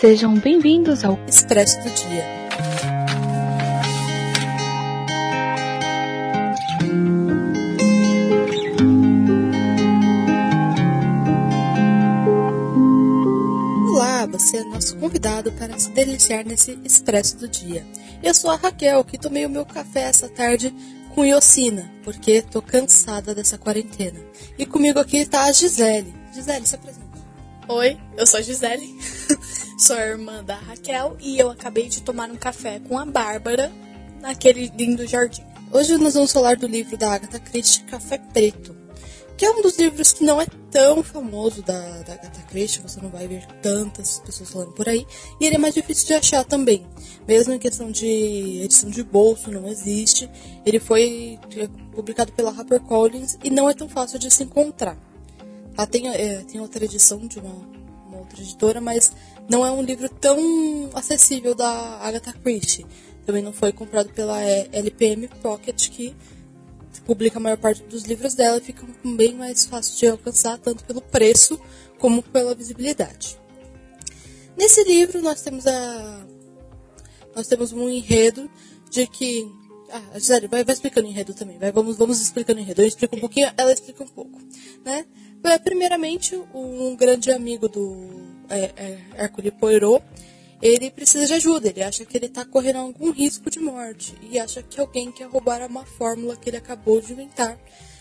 Sejam bem-vindos ao Expresso do Dia. Olá, você é nosso convidado para se deliciar nesse Expresso do Dia. Eu sou a Raquel, que tomei o meu café essa tarde com iocina, porque tô cansada dessa quarentena. E comigo aqui está a Gisele. Gisele, se apresenta. Oi, eu sou a Gisele, sou a irmã da Raquel e eu acabei de tomar um café com a Bárbara naquele lindo jardim. Hoje nós vamos falar do livro da Agatha Christie, Café Preto, que é um dos livros que não é tão famoso da, da Agatha Christie, você não vai ver tantas pessoas falando por aí, e ele é mais difícil de achar também. Mesmo em questão de edição de bolso, não existe. Ele foi publicado pela HarperCollins e não é tão fácil de se encontrar. Ela tem, é, tem outra edição de uma, uma, outra editora, mas não é um livro tão acessível da Agatha Christie. Também não foi comprado pela é, LPM Pocket, que publica a maior parte dos livros dela e fica bem mais fácil de alcançar, tanto pelo preço como pela visibilidade. Nesse livro nós temos a nós temos um enredo de que ah, Gisele, vai, vai explicando o enredo também. Vai, vamos, vamos explicando o enredo. Eu explico um pouquinho, ela explica um pouco. Né? Primeiramente, um grande amigo do é, é, Hercule Poirot, ele precisa de ajuda. Ele acha que ele está correndo algum risco de morte e acha que alguém quer roubar uma fórmula que ele acabou de inventar.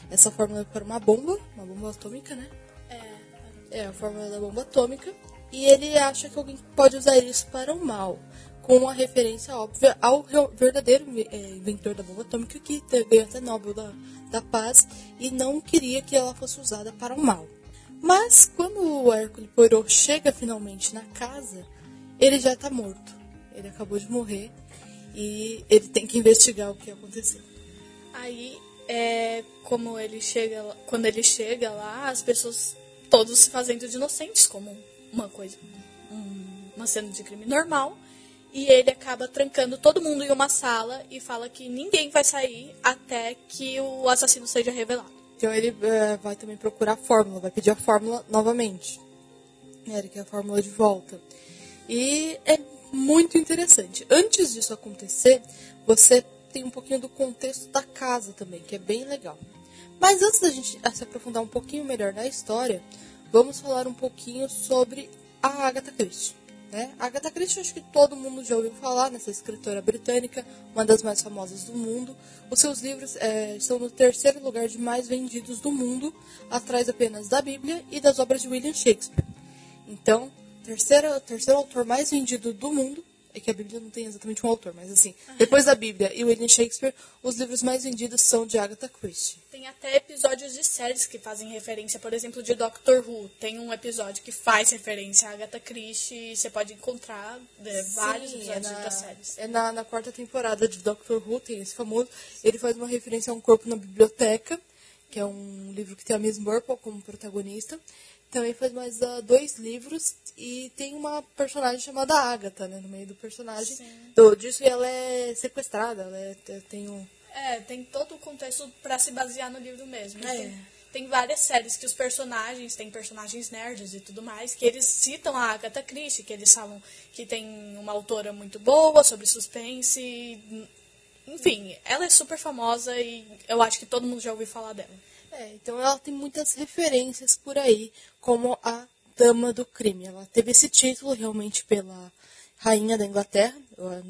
Essa fórmula é para uma bomba, uma bomba atômica, né? É, é a fórmula da bomba atômica. E ele acha que alguém pode usar isso para o mal com uma referência óbvia ao verdadeiro é, inventor da bomba atômica que ganhou até Nobel da, da Paz e não queria que ela fosse usada para o mal. Mas quando o Hércules Poirot chega finalmente na casa, ele já está morto. Ele acabou de morrer e ele tem que investigar o que aconteceu. Aí, é, como ele chega, quando ele chega lá, as pessoas todos se fazendo de inocentes, como uma coisa, uma cena de crime normal e ele acaba trancando todo mundo em uma sala e fala que ninguém vai sair até que o assassino seja revelado. Então ele uh, vai também procurar a fórmula, vai pedir a fórmula novamente. Ele quer a fórmula de volta. E é muito interessante. Antes disso acontecer, você tem um pouquinho do contexto da casa também, que é bem legal. Mas antes da gente se aprofundar um pouquinho melhor na história, vamos falar um pouquinho sobre a Agatha Christie. Né? A Agatha Christie, acho que todo mundo já ouviu falar nessa escritora britânica, uma das mais famosas do mundo. Os seus livros é, estão no terceiro lugar de mais vendidos do mundo, atrás apenas da Bíblia e das obras de William Shakespeare. Então, terceiro, terceiro autor mais vendido do mundo é que a Bíblia não tem exatamente um autor, mas assim, depois da Bíblia e William Shakespeare, os livros mais vendidos são de Agatha Christie. Tem até episódios de séries que fazem referência, por exemplo, de Doctor Who. Tem um episódio que faz referência a Agatha Christie e você pode encontrar é, Sim, vários episódios é na, das séries. É na, na quarta temporada de Doctor Who, tem esse famoso. Ele faz uma referência a um corpo na biblioteca, que é um livro que tem a Miss Marple como protagonista também faz mais uh, dois livros e tem uma personagem chamada Agatha, né, no meio do personagem do, disso e ela é sequestrada, ela é, tem um é, tem todo o contexto para se basear no livro mesmo. É. Tem, tem, várias séries que os personagens, tem personagens nerds e tudo mais, que eles citam a Agatha Christie, que eles falam que tem uma autora muito boa sobre suspense. Enfim, ela é super famosa e eu acho que todo mundo já ouviu falar dela. É, então ela tem muitas referências por aí, como a Dama do Crime. Ela teve esse título realmente pela rainha da Inglaterra,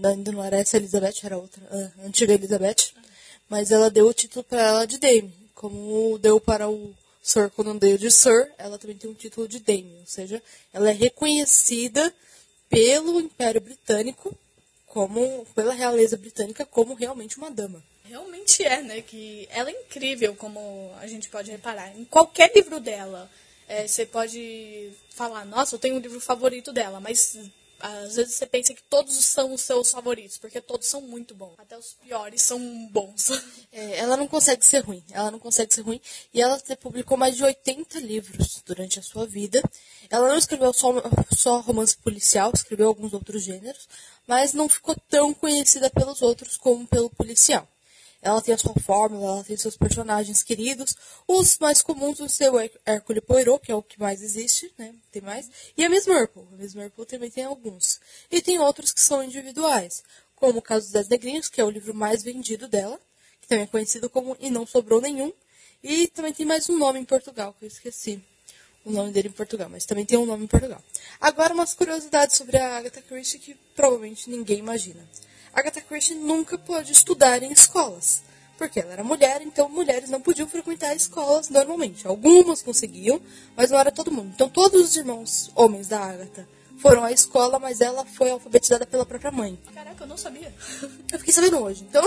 ainda não era essa Elizabeth, era outra, a antiga Elizabeth, mas ela deu o título para ela de Dame, como deu para o Sir Conan Doyle de Sir, ela também tem um título de Dame, ou seja, ela é reconhecida pelo Império Britânico como pela realeza britânica como realmente uma dama. Realmente é, né? Que ela é incrível, como a gente pode reparar. Em qualquer livro dela, é, você pode falar, nossa, eu tenho um livro favorito dela, mas às vezes você pensa que todos são os seus favoritos, porque todos são muito bons. Até os piores são bons. É, ela não consegue ser ruim. Ela não consegue ser ruim. E ela publicou mais de 80 livros durante a sua vida. Ela não escreveu só, só romance policial, escreveu alguns outros gêneros, mas não ficou tão conhecida pelos outros como pelo policial. Ela tem a sua fórmula, ela tem seus personagens queridos. Os mais comuns ser o Hércules Poirot, que é o que mais existe, né? Tem mais. E a Miss Marple. A Miss Marple também tem alguns. E tem outros que são individuais, como o caso dos Dez Negrinhos, que é o livro mais vendido dela, que também é conhecido como E Não Sobrou Nenhum. E também tem mais um nome em Portugal, que eu esqueci o nome dele em Portugal, mas também tem um nome em Portugal. Agora, umas curiosidades sobre a Agatha Christie que provavelmente ninguém imagina. Agatha Christie nunca pôde estudar em escolas, porque ela era mulher, então mulheres não podiam frequentar escolas normalmente. Algumas conseguiam, mas não era todo mundo. Então todos os irmãos homens da Agatha foram à escola, mas ela foi alfabetizada pela própria mãe. Caraca, eu não sabia. Eu fiquei sabendo hoje. Então,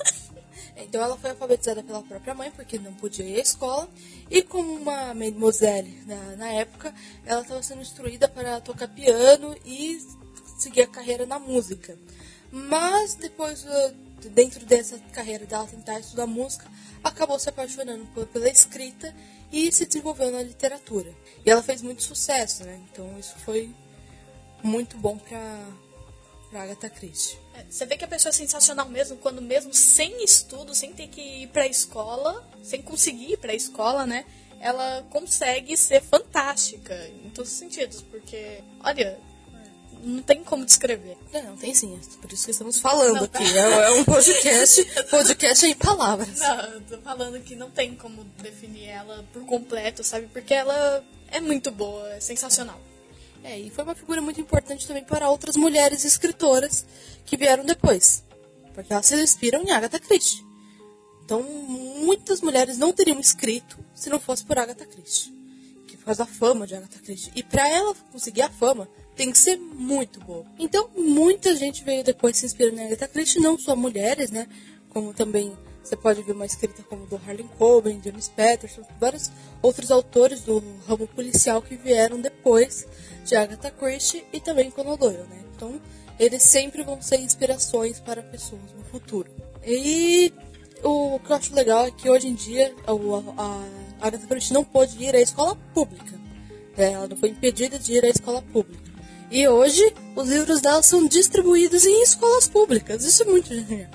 então ela foi alfabetizada pela própria mãe, porque não podia ir à escola. E como uma mademoiselle na, na época, ela estava sendo instruída para tocar piano e seguir a carreira na música. Mas depois, uh, dentro dessa carreira dela tentar estudar música, acabou se apaixonando pela escrita e se desenvolveu na literatura. E ela fez muito sucesso, né? Então isso foi muito bom para para Agatha Christie. É, você vê que a pessoa é sensacional mesmo quando mesmo sem estudo, sem ter que ir para a escola, sem conseguir ir para a escola, né? Ela consegue ser fantástica em todos os sentidos, porque olha, não tem como descrever. É, não, tem sim. É por isso que estamos falando não, aqui. É, é, um podcast, podcast em palavras. Não, tô falando que não tem como definir ela por completo, sabe? Porque ela é muito boa, é sensacional. É, e foi uma figura muito importante também para outras mulheres escritoras que vieram depois. Porque elas se inspiram em Agatha Christie. Então, muitas mulheres não teriam escrito se não fosse por Agatha Christie. Que faz a fama de Agatha Christie. E para ela conseguir a fama, tem que ser muito boa. Então, muita gente veio depois se inspirar na Agatha Christie, não só mulheres, né? Como também você pode ver uma escrita como do Harlan Coben, James Patterson, vários outros autores do ramo policial que vieram depois de Agatha Christie e também Conan Doyle, né? Então, eles sempre vão ser inspirações para pessoas no futuro. E o que eu acho legal é que hoje em dia a, a Agatha Christie não pode ir à escola pública. Né? Ela não foi impedida de ir à escola pública. E hoje, os livros dela são distribuídos em escolas públicas. Isso é muito genial.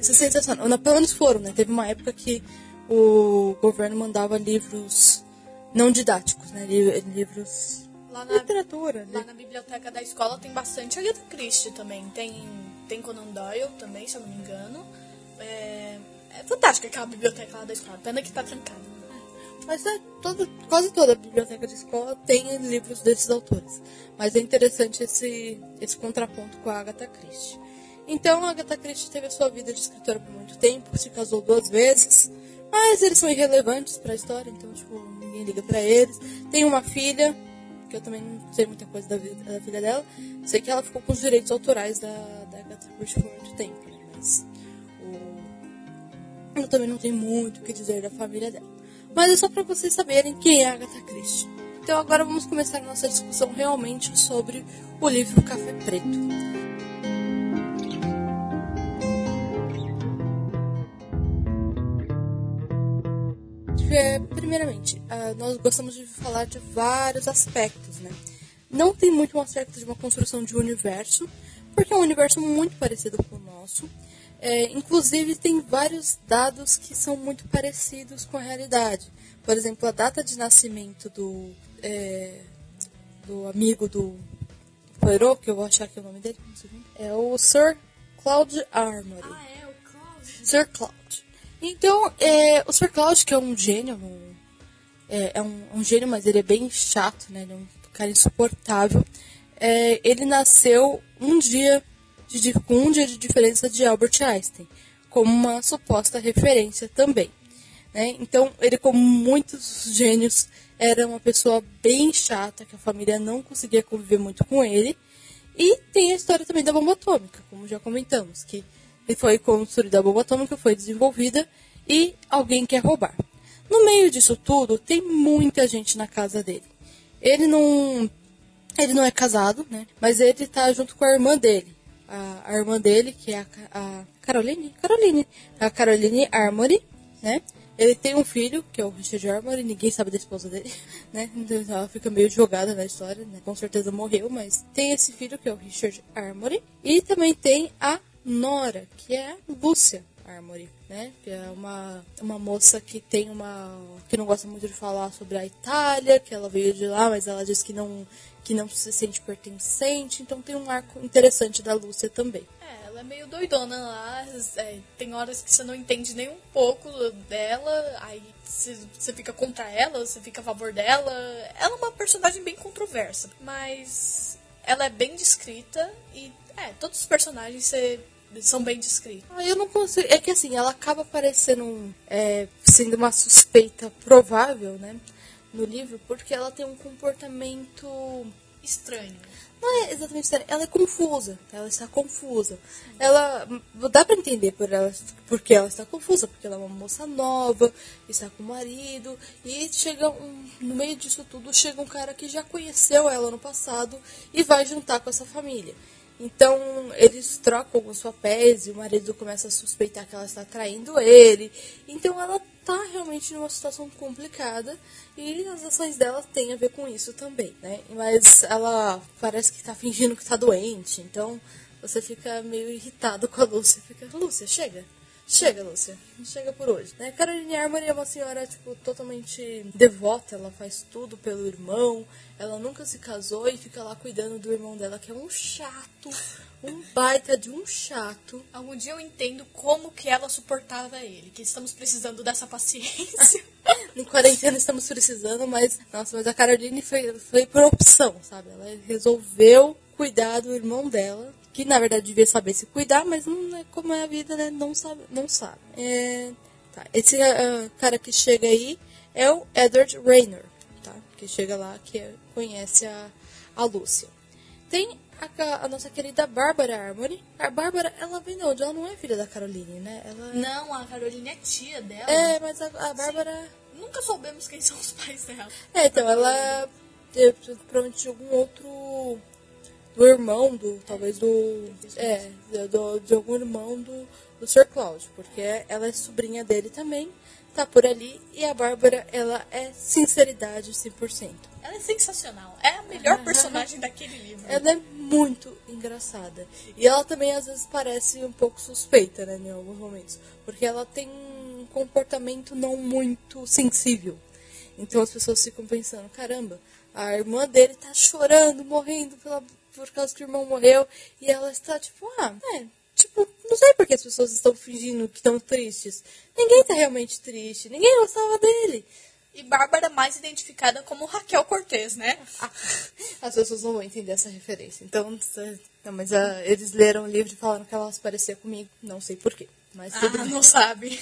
Isso é sensacional. Ou, pelo menos foram, né? Teve uma época que o governo mandava livros não didáticos, né? Livros lá na literatura. Lá né? na biblioteca da escola tem bastante Agatha Christie também. Tem, tem Conan Doyle também, se eu não me engano. É, é fantástica aquela biblioteca lá da escola. Pena que tá trancada. Mas é, quase toda a biblioteca de escola tem livros desses autores. Mas é interessante esse, esse contraponto com a Agatha Christie. Então, a Agatha Christie teve a sua vida de escritora por muito tempo, se casou duas vezes, mas eles são irrelevantes para a história, então, tipo, ninguém liga para eles. Tem uma filha, que eu também não sei muita coisa da, vida, da filha dela. Sei que ela ficou com os direitos autorais da, da Agatha Christie por muito tempo, né? mas o, eu também não tenho muito o que dizer da família dela mas é só para vocês saberem quem é Agatha Christie. Então agora vamos começar a nossa discussão realmente sobre o livro Café Preto. É, primeiramente, uh, nós gostamos de falar de vários aspectos, né? Não tem muito um aspecto de uma construção de universo, porque é um universo muito parecido com o nosso. É, inclusive, tem vários dados que são muito parecidos com a realidade. Por exemplo, a data de nascimento do, é, do amigo do Poirot, que eu vou achar aqui o nome dele, é o Sir Claude Armory. Ah, é o Claude. Sir Claude. Então, é, o Sir Claude, que é um gênio, um, é, é um, um, gênio, mas ele é bem chato, né? Ele é um cara insuportável. É, ele nasceu um dia de, um de diferença de Albert Einstein, como uma suposta referência também. Né? Então, ele, como muitos gênios, era uma pessoa bem chata, que a família não conseguia conviver muito com ele. E tem a história também da bomba atômica, como já comentamos, que foi construída a bomba atômica, foi desenvolvida e alguém quer roubar. No meio disso tudo, tem muita gente na casa dele. Ele não, ele não é casado, né? Mas ele está junto com a irmã dele, a, a irmã dele, que é a, a Caroline, Caroline, a Caroline Armory, né? Ele tem um filho, que é o Richard Armory, ninguém sabe da esposa dele, né? Então ela fica meio jogada na história, né? Com certeza morreu, mas tem esse filho, que é o Richard Armory. E também tem a Nora, que é a Lúcia Armory, né? Que é uma, uma moça que tem uma. que não gosta muito de falar sobre a Itália, que ela veio de lá, mas ela diz que não, que não se sente pertencente. Então tem um arco interessante da Lúcia também. É, ela é meio doidona lá. É, tem horas que você não entende nem um pouco dela, aí você fica contra ela, você fica a favor dela. Ela é uma personagem bem controversa, mas ela é bem descrita e é, todos os personagens você são bem descritos. Ah, eu não consigo. É que assim, ela acaba parecendo é, sendo uma suspeita provável, né? No livro, porque ela tem um comportamento estranho. Não é exatamente estranho, ela é confusa. Ela está confusa. Ela. Dá pra entender por ela, porque ela está confusa, porque ela é uma moça nova, está com o marido, e chega um, no meio disso tudo chega um cara que já conheceu ela no passado e vai juntar com essa família. Então eles trocam alguns papéis e o marido começa a suspeitar que ela está traindo ele. Então ela está realmente numa situação complicada e as ações dela têm a ver com isso também, né? Mas ela parece que está fingindo que está doente. Então você fica meio irritado com a Lúcia. Fica, Lúcia, chega. Chega, Lúcia. Chega por hoje. Né? Caroline Armory é uma senhora, tipo, totalmente devota. Ela faz tudo pelo irmão. Ela nunca se casou e fica lá cuidando do irmão dela, que é um chato. Um baita de um chato. Algum dia eu entendo como que ela suportava ele. Que estamos precisando dessa paciência. no quarentena estamos precisando, mas... Nossa, mas a Caroline foi, foi por opção, sabe? Ela resolveu cuidar do irmão dela que na verdade devia saber se cuidar, mas não é como é a vida, né? Não sabe. Não sabe. É, tá. Esse uh, cara que chega aí é o Edward Raynor, tá? Que chega lá, que é, conhece a, a Lúcia. Tem a, a, nossa querida Bárbara Armory. A Bárbara, ela vem de onde? Ela não é filha da Caroline, né? Ela... Não, a Caroline é tia dela. É, mas a, a Bárbara... Sim. Nunca soubemos quem são os pais dela. É, então, ela é provavelmente de algum outro do irmão do, talvez do, é, do, de algum irmão do, do Sr. Cláudio, porque ela é sobrinha dele também, tá por ali, e a Bárbara, ela é sinceridade 100%. Ela é sensacional, é a melhor personagem daquele livro. Ela é muito engraçada, e ela também às vezes parece um pouco suspeita, né, em alguns momentos, porque ela tem um comportamento não muito sensível. Então as pessoas ficam pensando, caramba, a irmã dele tá chorando, morrendo pela por causa que o irmão morreu. E ela está tipo, ah, é, tipo, não sei por que as pessoas estão fingindo que estão tristes. Ninguém está realmente triste, ninguém gostava dele. E Bárbara mais identificada como Raquel Cortez, né? Ah, as pessoas não vão entender essa referência. Então, não, mas uh, eles leram o livro e falaram que ela se parecia comigo. Não sei porquê. Mas ah, não sabe.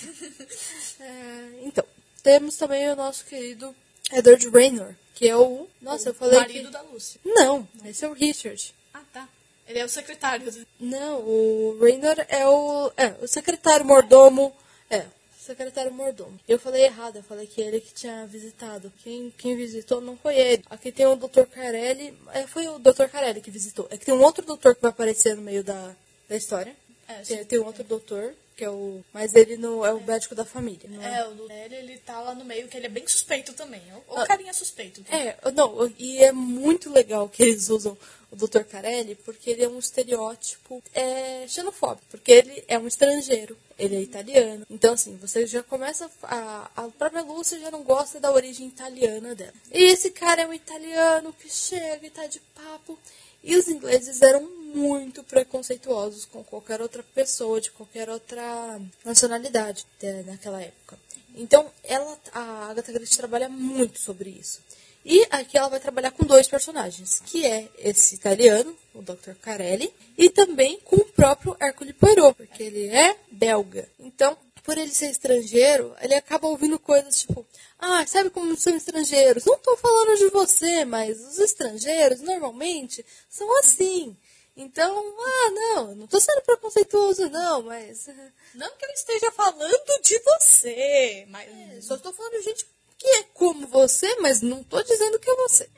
é, então, temos também o nosso querido Edward Raynor, que é o. Nossa, o eu falei. marido que... da Lúcia. Não, esse é o Richard. Ah, tá. Ele é o secretário. Não, o Raynor é o. É, o secretário mordomo. É, secretário mordomo. Eu falei errado, eu falei que ele que tinha visitado. Quem, quem visitou não foi ele. Aqui tem o Dr. Carelli. É, foi o Dr. Carelli que visitou. É que tem um outro doutor que vai aparecer no meio da, da história. É, tem, tem um outro doutor que é o. Mas ele não é o médico da família. é, o do ele, ele tá lá no meio, que ele é bem suspeito também. O, ah, carinha suspeito. É, não, e é muito legal que eles usam o Dr. Carelli, porque ele é um estereótipo é, xenofóbico, porque ele é um estrangeiro, ele é italiano. Então, assim, você já começa. A, a própria Lúcia já não gosta da origem italiana dela. E esse cara é um italiano que chega e tá de papo. E os ingleses eram muito preconceituosos com qualquer outra pessoa de qualquer outra nacionalidade naquela época. Então, ela, a Agatha Christie trabalha muito sobre isso. E aqui ela vai trabalhar com dois personagens, que é esse italiano, o Dr. Carelli, e também com o próprio Hercule Poirot, porque ele é belga. Então, por ele ser estrangeiro, ele acaba ouvindo coisas tipo: Ah, sabe como são estrangeiros? Não estou falando de você, mas os estrangeiros normalmente são assim. Então, ah, não, não estou sendo preconceituoso, não, mas. Não que eu esteja falando de você, mas. É, só estou falando de gente que é como você, mas não estou dizendo que é você.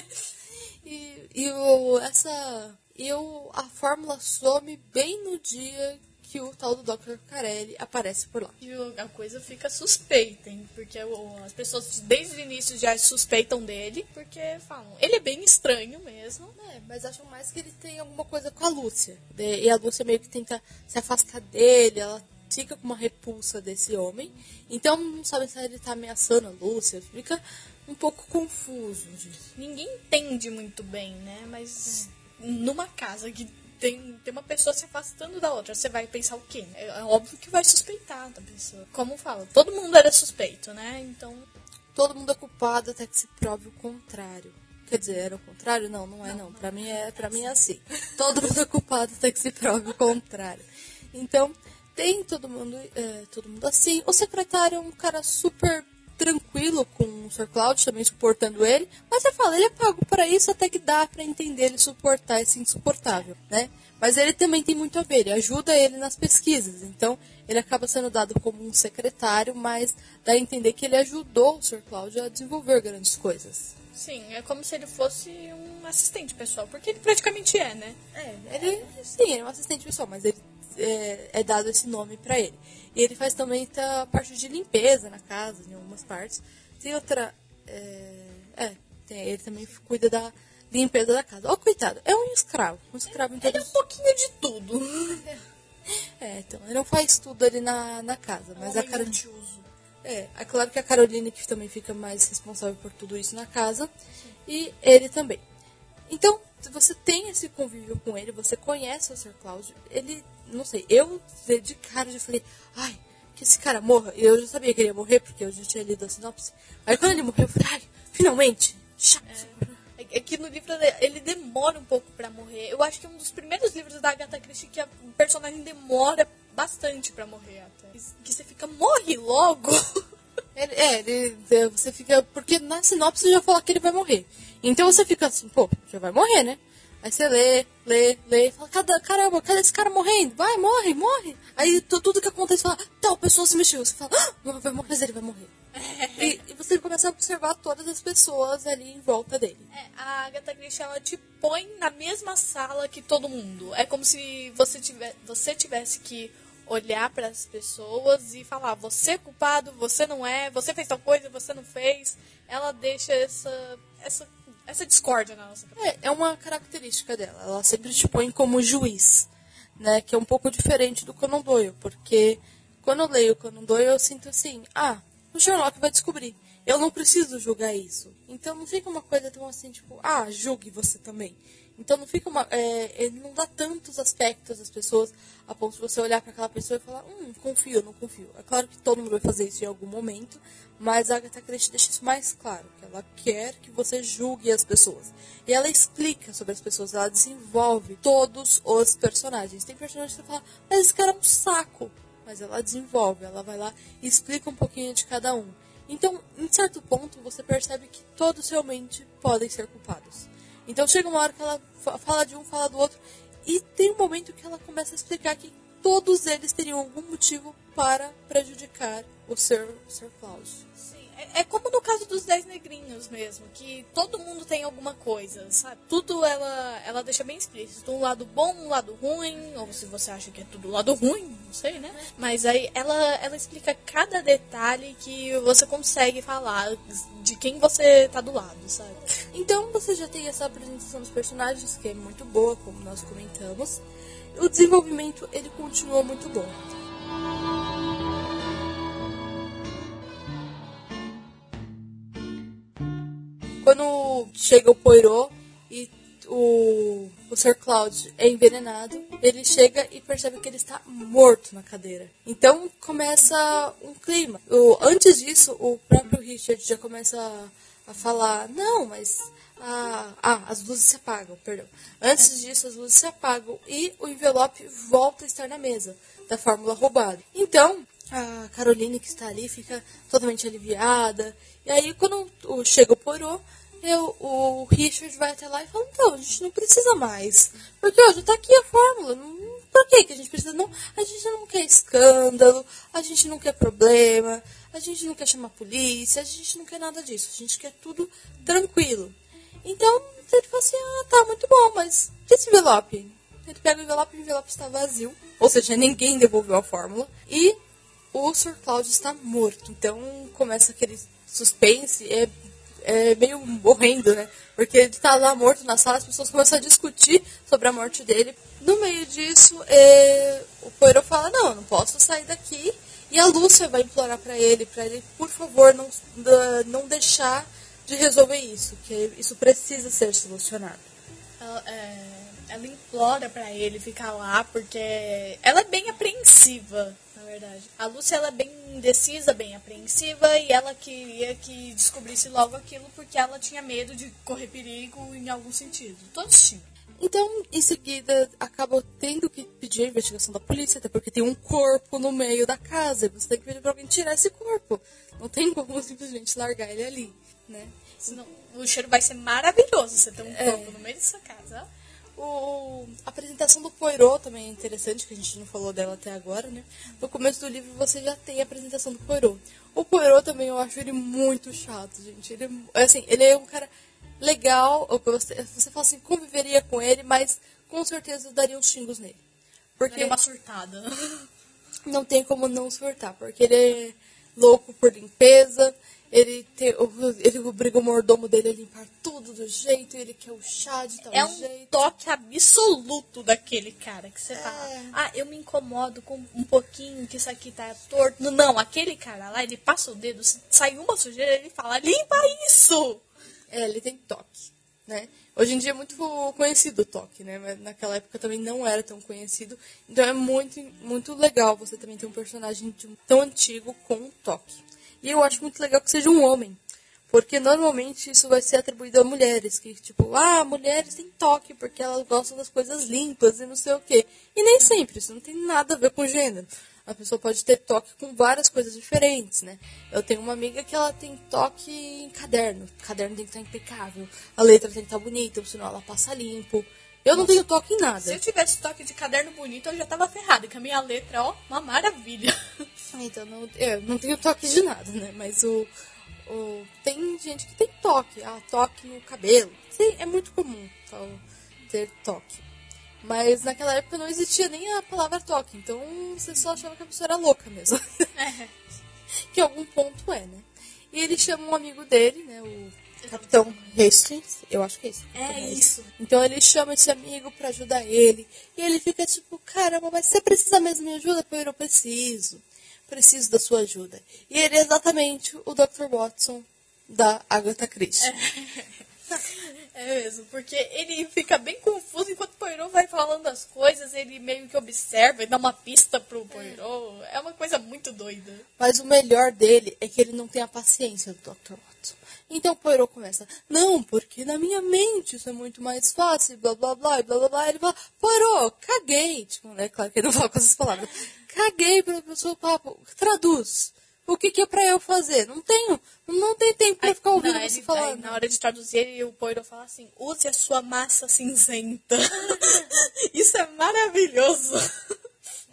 e e o, essa. E o, a fórmula some bem no dia que o tal do Dr. Carelli aparece por lá. E a coisa fica suspeita, hein? Porque as pessoas desde o início já suspeitam dele, porque falam, ele é bem estranho mesmo. É, mas acham mais que ele tem alguma coisa com a Lúcia. E a Lúcia meio que tenta se afastar dele, ela fica com uma repulsa desse homem. Então não sabe se ele tá ameaçando a Lúcia. Fica um pouco confuso. Ninguém entende muito bem, né? Mas numa casa que tem, tem uma pessoa se afastando da outra, você vai pensar o quê? É, é óbvio que vai suspeitar da pessoa. Como fala, todo mundo era suspeito, né? Então. Todo mundo é culpado até que se prove o contrário. Quer dizer, era o contrário? Não, não é não. Pra mim é, pra mim é assim. Todo mundo é culpado até que se prove o contrário. Então, tem todo mundo, é, todo mundo assim. O secretário é um cara super tranquilo com o Sr. Cloud, também suportando ele, mas você fala, ele é pago para isso até que dá para entender ele suportar esse insuportável, né? Mas ele também tem muito a ver, ele ajuda ele nas pesquisas, então ele acaba sendo dado como um secretário, mas dá a entender que ele ajudou o Sr. Cloud a desenvolver grandes coisas. Sim, é como se ele fosse um assistente pessoal, porque ele praticamente é, né? É, ele, sim, ele é um assistente pessoal, mas ele é, é dado esse nome para ele. E ele faz também a parte de limpeza na casa, em algumas partes. Tem outra. É, é tem, ele também cuida da limpeza da casa. Ó, oh, coitado, é um escravo. Um escravo em Ele é um pouquinho de tudo. É, então, ele não faz tudo ali na, na casa, mas a Carolina. É, é claro que a Carolina que também fica mais responsável por tudo isso na casa. Sim. E ele também. Então, você tem esse convívio com ele, você conhece o Sr. Cláudio, ele não sei, eu de cara já falei, ai, que esse cara morra. E eu já sabia que ele ia morrer, porque eu já tinha lido a sinopse. Aí quando ele morreu, eu falei, ai, finalmente! Chato. É, é que no livro ele demora um pouco para morrer. Eu acho que é um dos primeiros livros da Agatha Christie que o personagem demora bastante para morrer até. Que você fica, morre logo! Ele, é, ele, você fica. Porque na sinopse já fala que ele vai morrer. Então você fica assim, pô, já vai morrer, né? Aí você lê, lê, lê, fala, caramba, cadê esse cara morrendo? Vai, morre, morre. Aí tudo que acontece, fala, tal pessoa se mexeu. Você fala, ah, vai morrer, mas ele vai morrer. e, e, você começa a observar todas as pessoas ali em volta dele. É, a Agatha Christie, ela te põe na mesma sala que todo mundo. É como se você, tiver, você tivesse que olhar para as pessoas e falar, você é culpado, você não é, você fez tal coisa, você não fez. Ela deixa essa, essa essa discórdia na nossa. É, é uma característica dela. Ela sempre te põe como juiz, né? Que é um pouco diferente do Conan Doyle, porque quando eu leio o Conan Doyle eu sinto assim, ah, o Sherlock vai descobrir. Eu não preciso julgar isso. Então não fica uma coisa tão assim, tipo, ah, julgue você também. Então não fica uma. É, não dá tantos aspectos às pessoas a ponto de você olhar para aquela pessoa e falar, hum, confio, não confio. É claro que todo mundo vai fazer isso em algum momento, mas a Agatha Christie deixa isso mais claro, que ela quer que você julgue as pessoas. E ela explica sobre as pessoas, ela desenvolve todos os personagens. Tem personagens que você fala, mas esse cara é um saco. Mas ela desenvolve, ela vai lá e explica um pouquinho de cada um. Então, em certo ponto, você percebe que todos realmente podem ser culpados. Então chega uma hora que ela fala de um, fala do outro, e tem um momento que ela começa a explicar que todos eles teriam algum motivo para prejudicar o Sir, Sir Klaus. Sim, é, é, como no caso dos Dez Negrinhos mesmo, que todo mundo tem alguma coisa, sabe? Tudo ela, ela deixa bem explícito. Um lado bom, um lado ruim, ou se você acha que é tudo lado ruim, não sei, né? Mas aí ela, ela explica cada detalhe que você consegue falar de quem você tá do lado, sabe? Então você já tem essa apresentação dos personagens, que é muito boa, como nós comentamos o desenvolvimento ele continuou muito bom. Quando chega o Poirot e o, o Sr. Cloud é envenenado, ele chega e percebe que ele está morto na cadeira. Então começa um clima. O, antes disso, o próprio Richard já começa a, a falar: não, mas ah, ah, as luzes se apagam, perdão. Antes disso, as luzes se apagam e o envelope volta a estar na mesa da fórmula roubada. Então, a Caroline que está ali fica totalmente aliviada. E aí, quando chega o Poirot, eu, o Richard vai até lá e fala, então, a gente não precisa mais. Porque, já tá aqui a fórmula. Por que, que a gente precisa? Não, a gente não quer escândalo, a gente não quer problema, a gente não quer chamar a polícia, a gente não quer nada disso. A gente quer tudo tranquilo. Então, ele falou assim, ah, tá, muito bom, mas esse envelope? Ele pega o envelope e o envelope está vazio. Ou seja, ninguém devolveu a fórmula. E o Sr. Cláudio está morto. Então, começa aquele suspense. É, é, meio morrendo, né? Porque ele tá lá morto na sala, as pessoas começam a discutir sobre a morte dele. No meio disso, é, o Poirot fala, não, eu não posso sair daqui. E a Lúcia vai implorar para ele, para ele, por favor, não, não deixar de resolver isso, que isso precisa ser solucionado. É, ela implora para ele ficar lá, porque ela é bem apreensiva verdade. A Lúcia ela é bem indecisa, bem apreensiva e ela queria que descobrisse logo aquilo porque ela tinha medo de correr perigo em algum sentido. Todos tinham. Então, em seguida, acaba tendo que pedir a investigação da polícia, até porque tem um corpo no meio da casa. E você tem que pedir pra alguém tirar esse corpo. Não tem como simplesmente largar ele ali, né? Senão, o cheiro vai ser maravilhoso você ter um é. corpo no meio da sua casa. O, a apresentação do Poirot também é interessante, que a gente não falou dela até agora, né? No começo do livro você já tem a apresentação do Poirot. O Poirot também eu acho ele muito chato, gente. Ele, é, assim, ele é um cara legal, você, você fala assim, conviveria com ele, mas com certeza daria uns xingos nele. Porque daria uma surtada. Não tem como não surtar, porque ele é louco por limpeza, ele, te, ele obriga o mordomo dele a limpar tudo do jeito, ele quer o chá de tal é jeito. É um toque absoluto daquele cara que você é. fala, ah, eu me incomodo com um pouquinho que isso aqui tá torto. Não, aquele cara lá, ele passa o dedo, sai uma sujeira, ele fala, limpa isso! É, ele tem toque, né? Hoje em dia é muito conhecido o toque, né? Mas naquela época também não era tão conhecido. Então é muito, muito legal você também ter um personagem tão antigo com toque. E eu acho muito legal que seja um homem. Porque normalmente isso vai ser atribuído a mulheres, que tipo, ah, mulheres têm toque porque elas gostam das coisas limpas e não sei o quê. E nem sempre, isso não tem nada a ver com gênero. A pessoa pode ter toque com várias coisas diferentes, né? Eu tenho uma amiga que ela tem toque em caderno. O caderno tem que estar impecável, a letra tem que estar bonita, senão ela passa limpo. Eu não tenho toque em nada. Se eu tivesse toque de caderno bonito, eu já tava ferrada, que a minha letra, ó, uma maravilha. Então, não, eu não tenho toque de nada, né? Mas o, o, tem gente que tem toque, ah, toque no cabelo. Sim, é muito comum ter toque. Mas naquela época não existia nem a palavra toque, então você só achava que a pessoa era louca mesmo. É. que algum ponto é, né? E ele chama um amigo dele, né? O Capitão Hastings, eu acho que é isso. É isso. Então ele chama esse amigo para ajudar ele. E ele fica tipo, caramba, mas você precisa mesmo de ajuda? Eu preciso. Preciso da sua ajuda. E ele é exatamente o Dr. Watson da Agatha Christie. É. É mesmo, porque ele fica bem confuso enquanto o Poirot vai falando as coisas, ele meio que observa e dá uma pista pro Poirot. É uma coisa muito doida. Mas o melhor dele é que ele não tem a paciência do Dr. Watson. Então o Poirot começa, não, porque na minha mente isso é muito mais fácil, blá blá blá, blá blá blá. Ele fala, Poirot, caguei. Tipo, né? Claro que ele não fala com essas palavras. Caguei pelo seu papo. Traduz o que, que é para eu fazer? Não tenho, não tem tempo para ficar ouvindo não, você falar. Aí, na hora de traduzir, o Poirot fala assim: use a sua massa cinzenta. Isso é maravilhoso.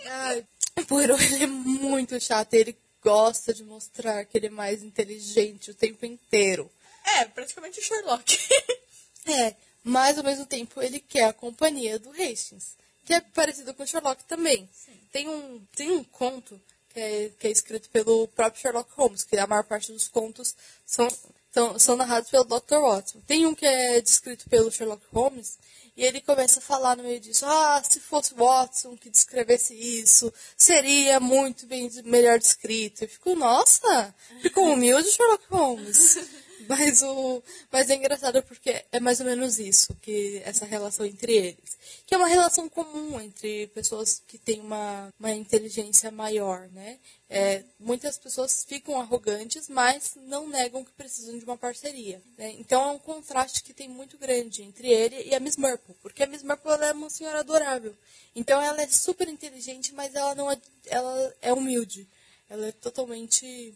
Ai, o Poirot ele é muito chato. Ele gosta de mostrar que ele é mais inteligente o tempo inteiro. É, praticamente o Sherlock. é, mas ao mesmo tempo ele quer a companhia do Hastings, que é parecido com o Sherlock também. Sim. Tem um, tem um conto que é, que é escrito pelo próprio Sherlock Holmes, que a maior parte dos contos são, são, são narrados pelo Dr. Watson. Tem um que é descrito pelo Sherlock Holmes, e ele começa a falar no meio disso, ah, se fosse Watson que descrevesse isso, seria muito bem melhor descrito. Eu fico, nossa, ficou humilde Sherlock Holmes. Mas, o, mas é engraçado porque é mais ou menos isso, que essa relação entre eles. Que é uma relação comum entre pessoas que têm uma, uma inteligência maior, né? É, muitas pessoas ficam arrogantes, mas não negam que precisam de uma parceria. Né? Então é um contraste que tem muito grande entre ele e a Miss Marple, porque a Miss Marple é uma senhora adorável. Então ela é super inteligente, mas ela não é, ela é humilde. Ela é totalmente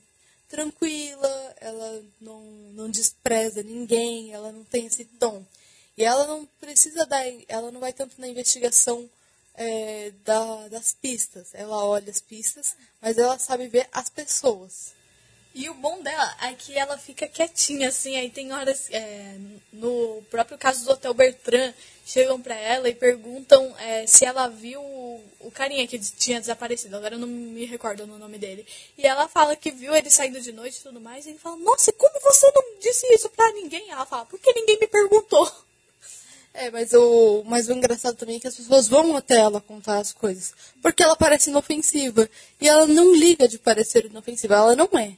tranquila, ela não, não despreza ninguém, ela não tem esse tom. E ela não precisa dar, ela não vai tanto na investigação é, da, das pistas. Ela olha as pistas, mas ela sabe ver as pessoas. E o bom dela é que ela fica quietinha, assim, aí tem horas, é, no próprio caso do Hotel Bertrand, chegam pra ela e perguntam é, se ela viu o, carinha que tinha desaparecido, agora eu não me recordo no nome dele. E ela fala que viu ele saindo de noite e tudo mais, e ele fala, nossa, como você não disse isso pra ninguém? Ela fala, porque ninguém me perguntou. É, mas o, mas o engraçado também é que as pessoas vão até ela contar as coisas. Porque ela parece inofensiva. E ela não liga de parecer inofensiva, ela não é.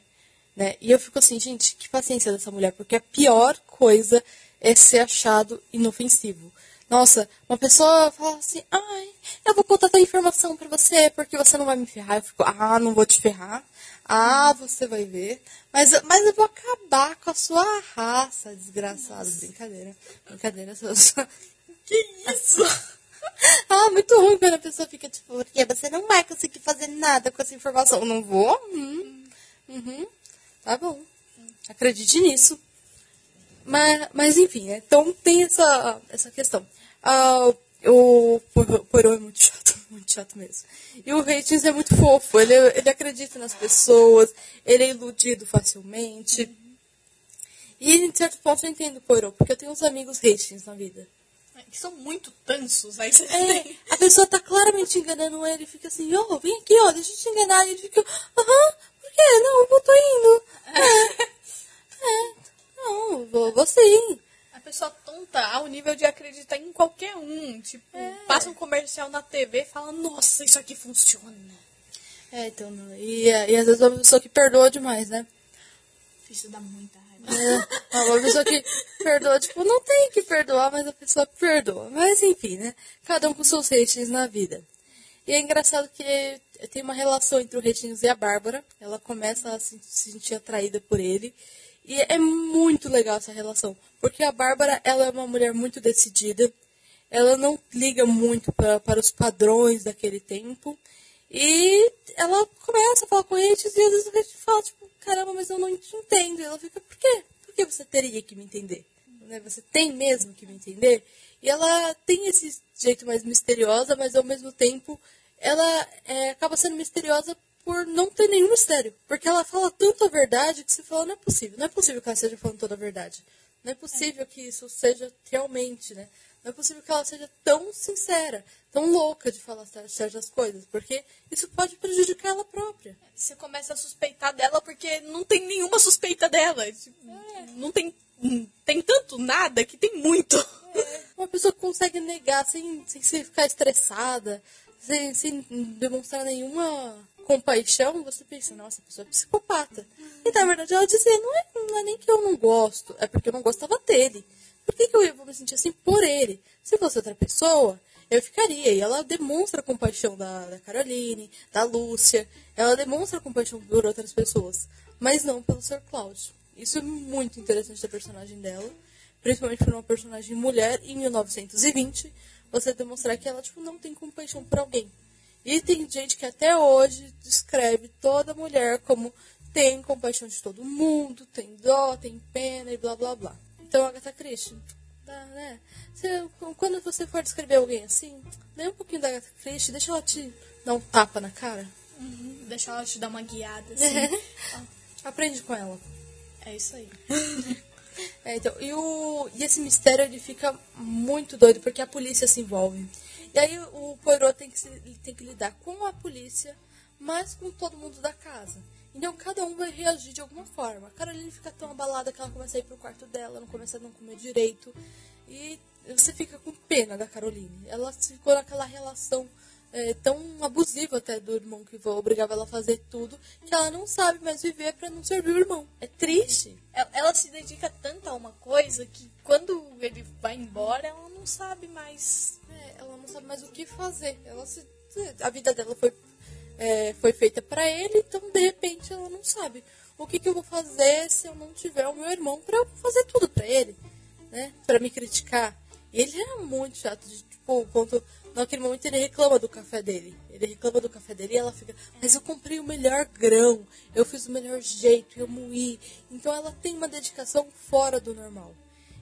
Né? E eu fico assim, gente, que paciência dessa mulher, porque a pior coisa é ser achado inofensivo. Nossa, uma pessoa fala assim, ai, eu vou contar tua informação para você, porque você não vai me ferrar. Eu fico, ah, não vou te ferrar. Ah, você vai ver. Mas, mas eu vou acabar com a sua raça, desgraçado. Brincadeira. Brincadeira. Que isso? ah, muito ruim quando a pessoa fica tipo, porque você não vai conseguir fazer nada com essa informação. Não vou? Hum. Uhum. Tá bom. Acredite nisso. Mas, mas enfim, né? então tem essa, essa questão. Ah, o Poirot é muito chato, muito chato mesmo. E o Ratings é muito fofo, ele, ele acredita nas pessoas, ele é iludido facilmente. E em certo ponto eu entendo o Poirot, porque eu tenho uns amigos Ratings na vida. Que são muito tansos, aí você é, A pessoa tá claramente enganando ele, fica assim, ó, oh, vem aqui, ó, deixa eu te enganar. E ele fica, aham, quê? Não, eu tô indo. É, é não, vou, vou sim. A pessoa tonta ao nível de acreditar em qualquer um. Tipo, é. passa um comercial na TV e fala, nossa, isso aqui funciona. É, então, e, e às vezes é uma pessoa que perdoa demais, né? Isso dá muita raiva. É, é, uma pessoa que perdoa, tipo, não tem que perdoar, mas a pessoa perdoa. Mas enfim, né? Cada um com seus ratings na vida. E é engraçado que tem uma relação entre o Ratings e a Bárbara. Ela começa a se sentir atraída por ele. E é muito legal essa relação. Porque a Bárbara, ela é uma mulher muito decidida. Ela não liga muito pra, para os padrões daquele tempo. E ela começa a falar com eles e às vezes a gente fala, tipo, caramba, mas eu não te entendo. E ela fica, por quê? Por que você teria que me entender? Né? Você tem mesmo que me entender? E ela tem esse jeito mais misteriosa, mas ao mesmo tempo ela é, acaba sendo misteriosa por não ter nenhum mistério. Porque ela fala tanta verdade que você fala, não é possível. Não é possível que ela esteja falando toda a verdade. Não é possível que isso seja realmente, né? Não é possível que ela seja tão sincera, tão louca de falar certas coisas, porque isso pode prejudicar ela própria. Você começa a suspeitar dela porque não tem nenhuma suspeita dela. Tipo, é. Não tem, tem tanto nada que tem muito. É. Uma pessoa que consegue negar sem, sem ficar estressada, sem, sem demonstrar nenhuma compaixão, você pensa, nossa, a pessoa é psicopata. E na verdade ela dizia, não é, não é nem que eu não gosto, é porque eu não gostava dele. Por que, que eu ia me sentir assim por ele? Se fosse outra pessoa, eu ficaria. E ela demonstra compaixão da, da Caroline, da Lúcia. Ela demonstra compaixão por outras pessoas. Mas não pelo Sr. Cláudio. Isso é muito interessante da personagem dela. Principalmente por uma personagem mulher em 1920. Você demonstrar que ela tipo, não tem compaixão por alguém. E tem gente que até hoje descreve toda mulher como tem compaixão de todo mundo, tem dó, tem pena e blá blá blá. Então, Agatha Christie, tá, né? Você, quando você for descrever alguém assim, dê um pouquinho da Agatha Christie, deixa ela te dar um tapa na cara. Uhum, deixa ela te dar uma guiada, assim. É. Aprende com ela. É isso aí. é, então, e, o, e esse mistério ele fica muito doido, porque a polícia se envolve. E aí o Poirot tem que, se, tem que lidar com a polícia, mas com todo mundo da casa. Então cada um vai reagir de alguma forma. A Caroline fica tão abalada que ela começa a ir pro quarto dela, não começa a não comer direito. E você fica com pena da Caroline. Ela ficou naquela relação é, tão abusiva até do irmão que obrigava ela a fazer tudo, que ela não sabe mais viver para não servir o irmão. É triste. Ela, ela, se dedica tanto a uma coisa que quando ele vai embora, ela não sabe mais ela não sabe mais o que fazer. Ela se, a vida dela foi, é, foi feita para ele, então de repente ela não sabe o que, que eu vou fazer se eu não tiver o meu irmão para fazer tudo para ele, né? Para me criticar. Ele era muito chato, de, tipo, quando naquele momento ele reclama do café dele. Ele reclama do café dele e ela fica, mas eu comprei o melhor grão, eu fiz o melhor jeito, eu moí. Então ela tem uma dedicação fora do normal.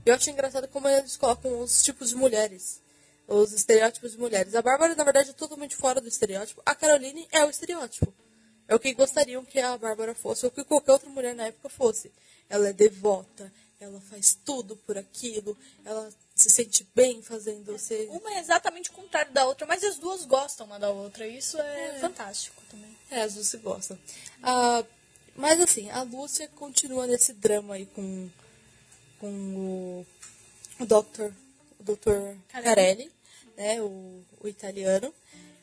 Eu acho engraçado como eles colocam os tipos de mulheres os estereótipos de mulheres. A Bárbara, na verdade, é totalmente fora do estereótipo. A Caroline é o estereótipo. É o que gostariam que a Bárbara fosse, ou que qualquer outra mulher na época fosse. Ela é devota, ela faz tudo por aquilo, ela se sente bem fazendo você. Uma é exatamente o contrário da outra, mas as duas gostam uma da outra. Isso é, é. fantástico também. É, as duas se gostam. Ah, mas assim, a Lúcia continua nesse drama aí com, com o, o Dr. O Dr. Carelli, né? O, o italiano.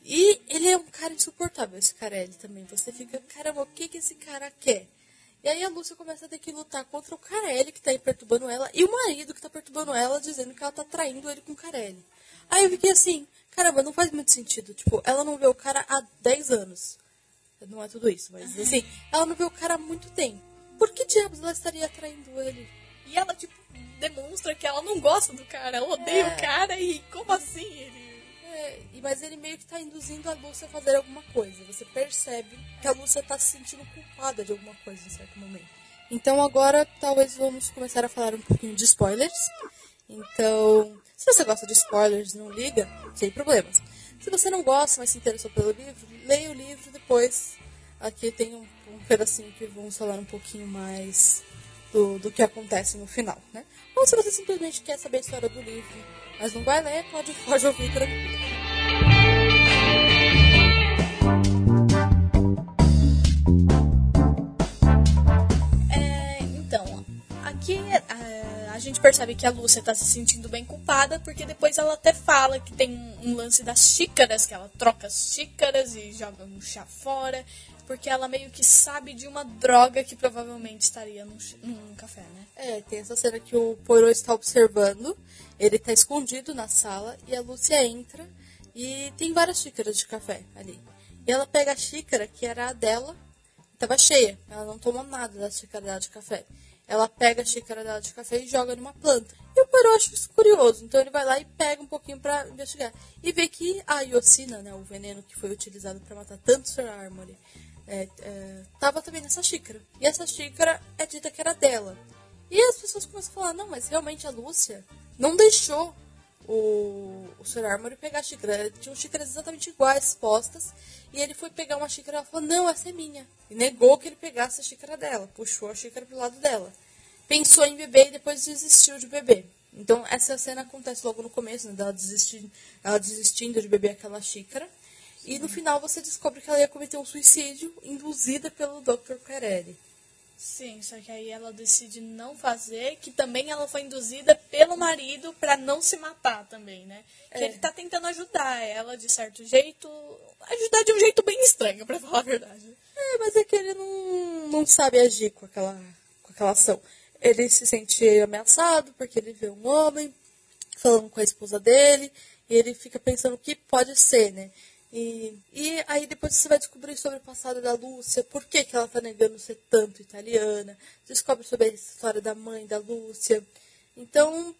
E ele é um cara insuportável, esse Carelli também. Você fica, caramba, o que, que esse cara quer? E aí a Lúcia começa a ter que lutar contra o Carelli, que tá aí perturbando ela, e o marido que tá perturbando ela, dizendo que ela tá traindo ele com o Carelli. Aí eu fiquei assim, caramba, não faz muito sentido. Tipo, ela não vê o cara há 10 anos. Não é tudo isso, mas assim, ela não vê o cara há muito tempo. Por que diabos ela estaria traindo ele? E ela, tipo, demonstra que ela não gosta do cara, ela odeia é. o cara e como assim ele mas ele meio que tá induzindo a Lúcia a fazer alguma coisa. Você percebe que a Lúcia tá se sentindo culpada de alguma coisa em certo momento. Então agora talvez vamos começar a falar um pouquinho de spoilers. Então, se você gosta de spoilers, não liga, sem problemas. Se você não gosta, mas se interessou pelo livro, leia o livro depois. Aqui tem um, um pedacinho que vamos falar um pouquinho mais do, do que acontece no final, né? Ou se você simplesmente quer saber a história do livro, mas não vai ler, pode, pode ouvir tranquilo. É, então, aqui é, a gente percebe que a Lúcia está se sentindo bem culpada, porque depois ela até fala que tem um lance das xícaras, que ela troca as xícaras e joga um chá fora porque ela meio que sabe de uma droga que provavelmente estaria num, num café, né? É, tem essa cena que o Poirot está observando, ele está escondido na sala e a Lúcia entra e tem várias xícaras de café ali. E ela pega a xícara que era a dela, estava cheia, ela não tomou nada da xícara dela de café. Ela pega a xícara dela de café e joga numa planta. E o Poirot acha isso curioso, então ele vai lá e pega um pouquinho para investigar. E vê que a iocina, né, o veneno que foi utilizado para matar tanto Sir Armory, é, é, tava também nessa xícara. E essa xícara é dita que era dela. E as pessoas começam a falar, não, mas realmente a Lúcia não deixou o, o Sr. Armory pegar a xícara. Tinham xícaras exatamente iguais postas. E ele foi pegar uma xícara e falou, não, essa é minha. E negou que ele pegasse a xícara dela. Puxou a xícara pro lado dela. Pensou em beber e depois desistiu de beber. Então, essa cena acontece logo no começo, né, dela desistindo, ela desistindo de beber aquela xícara. E no final você descobre que ela ia cometer um suicídio induzida pelo Dr. Carelli. Sim, só que aí ela decide não fazer, que também ela foi induzida pelo marido para não se matar também, né? Que é. ele tá tentando ajudar ela de certo jeito, ajudar de um jeito bem estranho, para falar a verdade. É, mas é que ele não, não sabe agir com aquela, com aquela ação. Ele se sente ameaçado porque ele vê um homem falando com a esposa dele e ele fica pensando o que pode ser, né? E, e aí depois você vai descobrir sobre o passado da Lúcia, por que, que ela está negando ser tanto italiana, descobre sobre a história da mãe da Lúcia. Então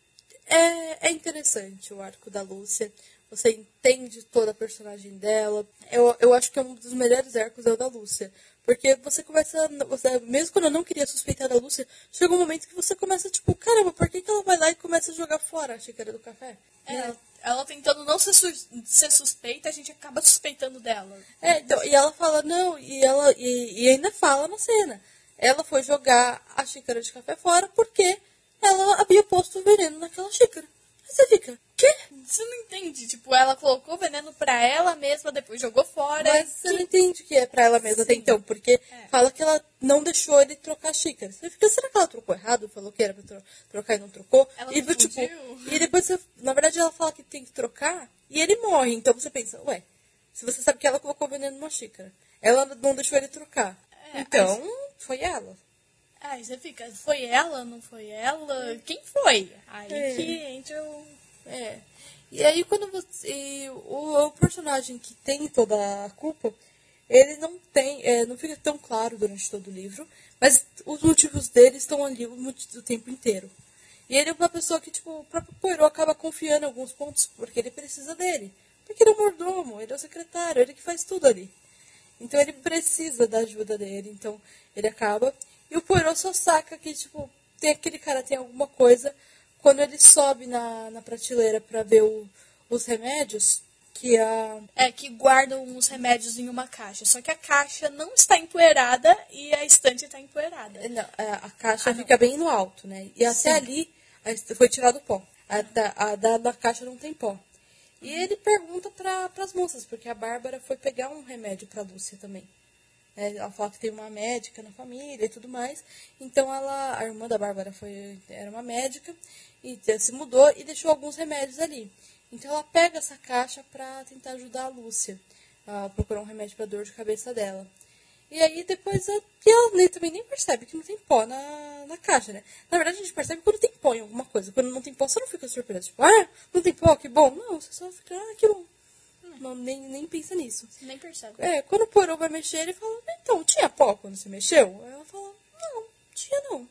é, é interessante o arco da Lúcia. Você entende toda a personagem dela. Eu, eu acho que é um dos melhores arcos é o da Lúcia. Porque você começa. Você, mesmo quando eu não queria suspeitar da Lúcia, chega um momento que você começa, tipo, caramba, por que, que ela vai lá e começa a jogar fora a xícara do café? É, né? Ela tentando não ser, su ser suspeita, a gente acaba suspeitando dela. É, então, e ela fala, não, e ela e, e, ainda fala na cena. Ela foi jogar a xícara de café fora porque ela havia posto o veneno naquela xícara. Aí você fica, quê? Você não entende. Tipo, ela colocou o veneno pra ela mesma, depois jogou fora. Mas você não entende que é pra ela mesma até então, porque é. fala que ela não deixou ele trocar a xícara. Você fica, será que ela trocou errado? Falou que era pra trocar e não trocou? Ela e, tipo, e depois, você, na verdade, ela fala que tem que trocar e ele morre. Então você pensa, ué, se você sabe que ela colocou o veneno numa xícara, ela não deixou ele trocar. É, então, aí... foi ela. Aí você fica, foi ela, não foi ela? Quem foi? Aí é. que entra o. É. E aí quando você. O, o, personagem que tem toda a culpa, ele não tem. É, não fica tão claro durante todo o livro, mas os motivos dele estão ali o, o tempo inteiro. E ele é uma pessoa que, tipo, o próprio Poirot acaba confiando em alguns pontos, porque ele precisa dele. Porque ele é o mordomo, ele é o secretário, ele que faz tudo ali. Então ele precisa da ajuda dele, então ele acaba. E o Poirot só saca que, tipo, tem aquele cara tem alguma coisa quando ele sobe na, na prateleira para ver o, os remédios, que a. É, que guardam os remédios em uma caixa. Só que a caixa não está empoeirada e a estante está empoeirada. Não, é, a caixa ah, fica bem no alto, né? E até Sim. ali foi tirado o pó. A da, a da, da caixa não tem pó. E ele pergunta para as moças, porque a Bárbara foi pegar um remédio para Lúcia também. É, ela fala que tem uma médica na família e tudo mais. Então ela, a irmã da Bárbara foi, era uma médica e se mudou e deixou alguns remédios ali. Então ela pega essa caixa para tentar ajudar a Lúcia a procurar um remédio para dor de cabeça dela. E aí depois a, e ela também nem percebe que não tem pó na, na caixa, né? Na verdade a gente percebe quando tem pó em alguma coisa. Quando não tem pó, você não fica surpresa. Tipo, ah, não tem pó, que bom. Não, você só fica, ah, que bom. Não, nem, nem pensa nisso. Nem percebe. É, quando o porão vai mexer, ele fala, então, tinha pó quando você mexeu? Aí ela fala, não, tinha não.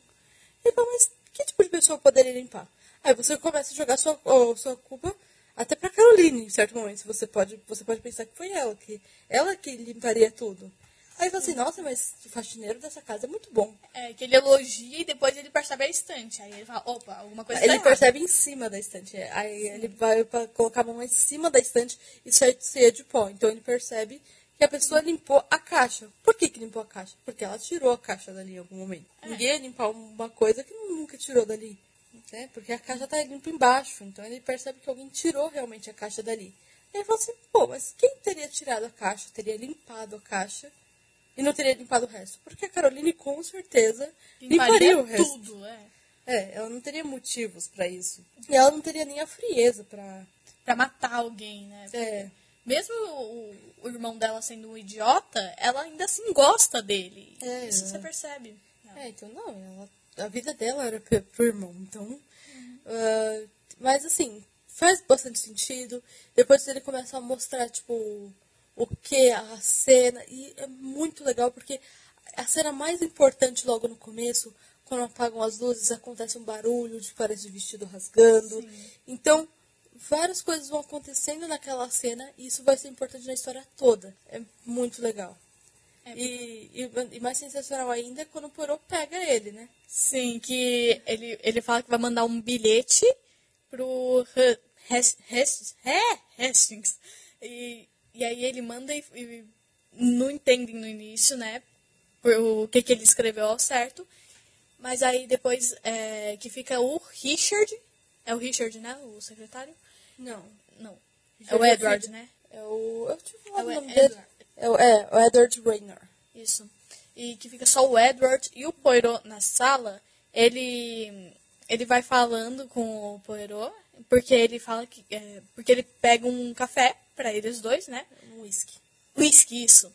Ele fala, mas que tipo de pessoa poderia limpar? Aí você começa a jogar sua, oh, sua culpa até pra Caroline, em certo momento. Você pode, você pode pensar que foi ela, que ela que limparia tudo. Aí fala assim, nossa, mas o faxineiro dessa casa é muito bom. É, que ele elogia e depois ele percebe a estante. Aí ele fala, opa, alguma coisa Ele tá percebe em cima da estante. Aí Sim. ele vai pra colocar a mão em cima da estante e sai cheia de pó. Então ele percebe que a pessoa limpou a caixa. Por que, que limpou a caixa? Porque ela tirou a caixa dali em algum momento. É. Ninguém ia limpar uma coisa que nunca tirou dali. Né? Porque a caixa tá limpa embaixo. Então ele percebe que alguém tirou realmente a caixa dali. E ele fala assim, pô, mas quem teria tirado a caixa, teria limpado a caixa e não teria limpado o resto. Porque a Caroline com certeza limparia, limparia o resto. Tudo, é. É, ela não teria motivos para isso. E ela não teria nem a frieza para para matar alguém, né? É. Mesmo o, o, irmão dela sendo um idiota, ela ainda assim gosta dele. É, isso você percebe. Não. É, então não, ela, a vida dela era pro, irmão, então. Uh, mas assim, faz bastante sentido. Depois ele começa a mostrar, tipo, o que, a cena. E é muito legal porque a cena mais importante logo no começo, quando apagam as luzes, acontece um barulho de parece de vestido rasgando. Sim. Então, várias coisas vão acontecendo naquela cena e isso vai ser importante na história toda. É muito legal. É e, e, e, mais sensacional ainda é quando o Porô pega ele, né? Sim, que ele, ele fala que vai mandar um bilhete pro Hastings. E e aí ele manda e, e não entendem no início, né? O que, que ele escreveu ao certo. Mas aí depois é, que fica o Richard. É o Richard, né? O secretário? Não. Não. É o Edward, né? É o. Eu falo é o, nome dele. É o, é, o Edward Raynor. Isso. E que fica só o Edward e o Poirot na sala. Ele. Ele vai falando com o Poirot. Porque ele fala que. É, porque ele pega um café para eles dois, né? Um whisky. Whisky, isso.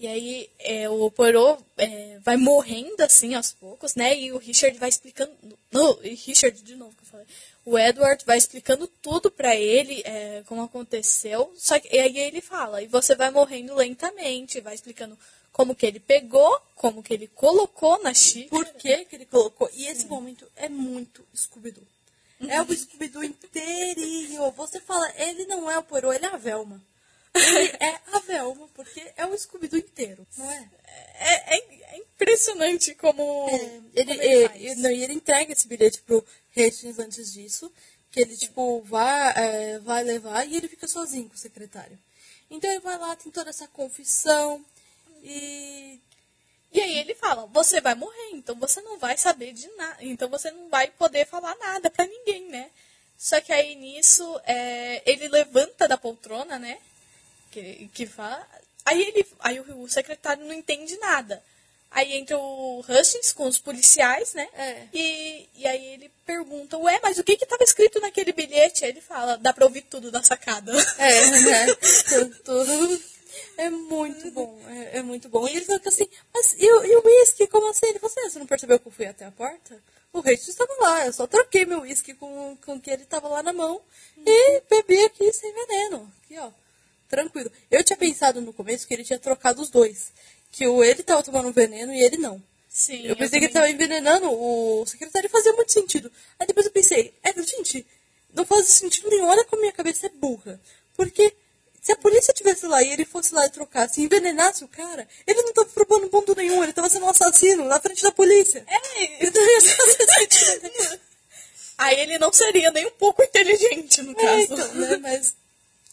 E aí é, o Poirot é, vai morrendo assim aos poucos, né? E o Richard vai explicando. Não, Richard, de novo que eu falei. O Edward vai explicando tudo para ele, é, como aconteceu. Só que e aí ele fala, e você vai morrendo lentamente, vai explicando como que ele pegou, como que ele colocou na xícara. Por que, que ele colocou. E esse momento é muito scooby -Doo. É o Scooby-Doo inteirinho. Você fala, ele não é o Poirot, ele é a Velma. Ele é a Velma, porque é o Scooby-Doo inteiro, não é? É, é, é impressionante como. É, ele, como ele, ele, não, e ele entrega esse bilhete pro Hastings antes disso, que ele, tipo, vai, é, vai levar e ele fica sozinho com o secretário. Então ele vai lá, tem toda essa confissão e e aí ele fala: você vai morrer, então você não vai saber de nada, então você não vai poder falar nada para ninguém, né? Só que aí nisso é, ele levanta da poltrona, né? Que, que fala. Aí, ele, aí o, o secretário não entende nada. Aí entra o Hustings com os policiais, né? É. E, e aí ele pergunta, ué, mas o que que estava escrito naquele bilhete? Aí ele fala, dá pra ouvir tudo da sacada. É, né? tudo, é muito bom, é, é, muito bom. E ele fica assim, mas e, e o uísque, como assim? Ele falou assim, ah, você não percebeu que eu fui até a porta? O rei estava lá, eu só troquei meu uísque com, com que ele estava lá na mão uhum. e bebi aqui sem veneno. Aqui, ó, tranquilo. Eu tinha pensado no começo que ele tinha trocado os dois. Que o ele estava tomando veneno e ele não. Sim, eu pensei eu que ele estava envenenando o secretário e fazia muito sentido. Aí depois eu pensei, é, gente, não faz sentido nenhum, olha como minha cabeça é burra. Porque se a polícia tivesse lá e ele fosse lá e trocasse envenenasse o cara, ele não tava roubando ponto nenhum, ele tava sendo um assassino na frente da polícia. É, então ia Aí ele não seria nem um pouco inteligente, no é, caso. Então, né, mas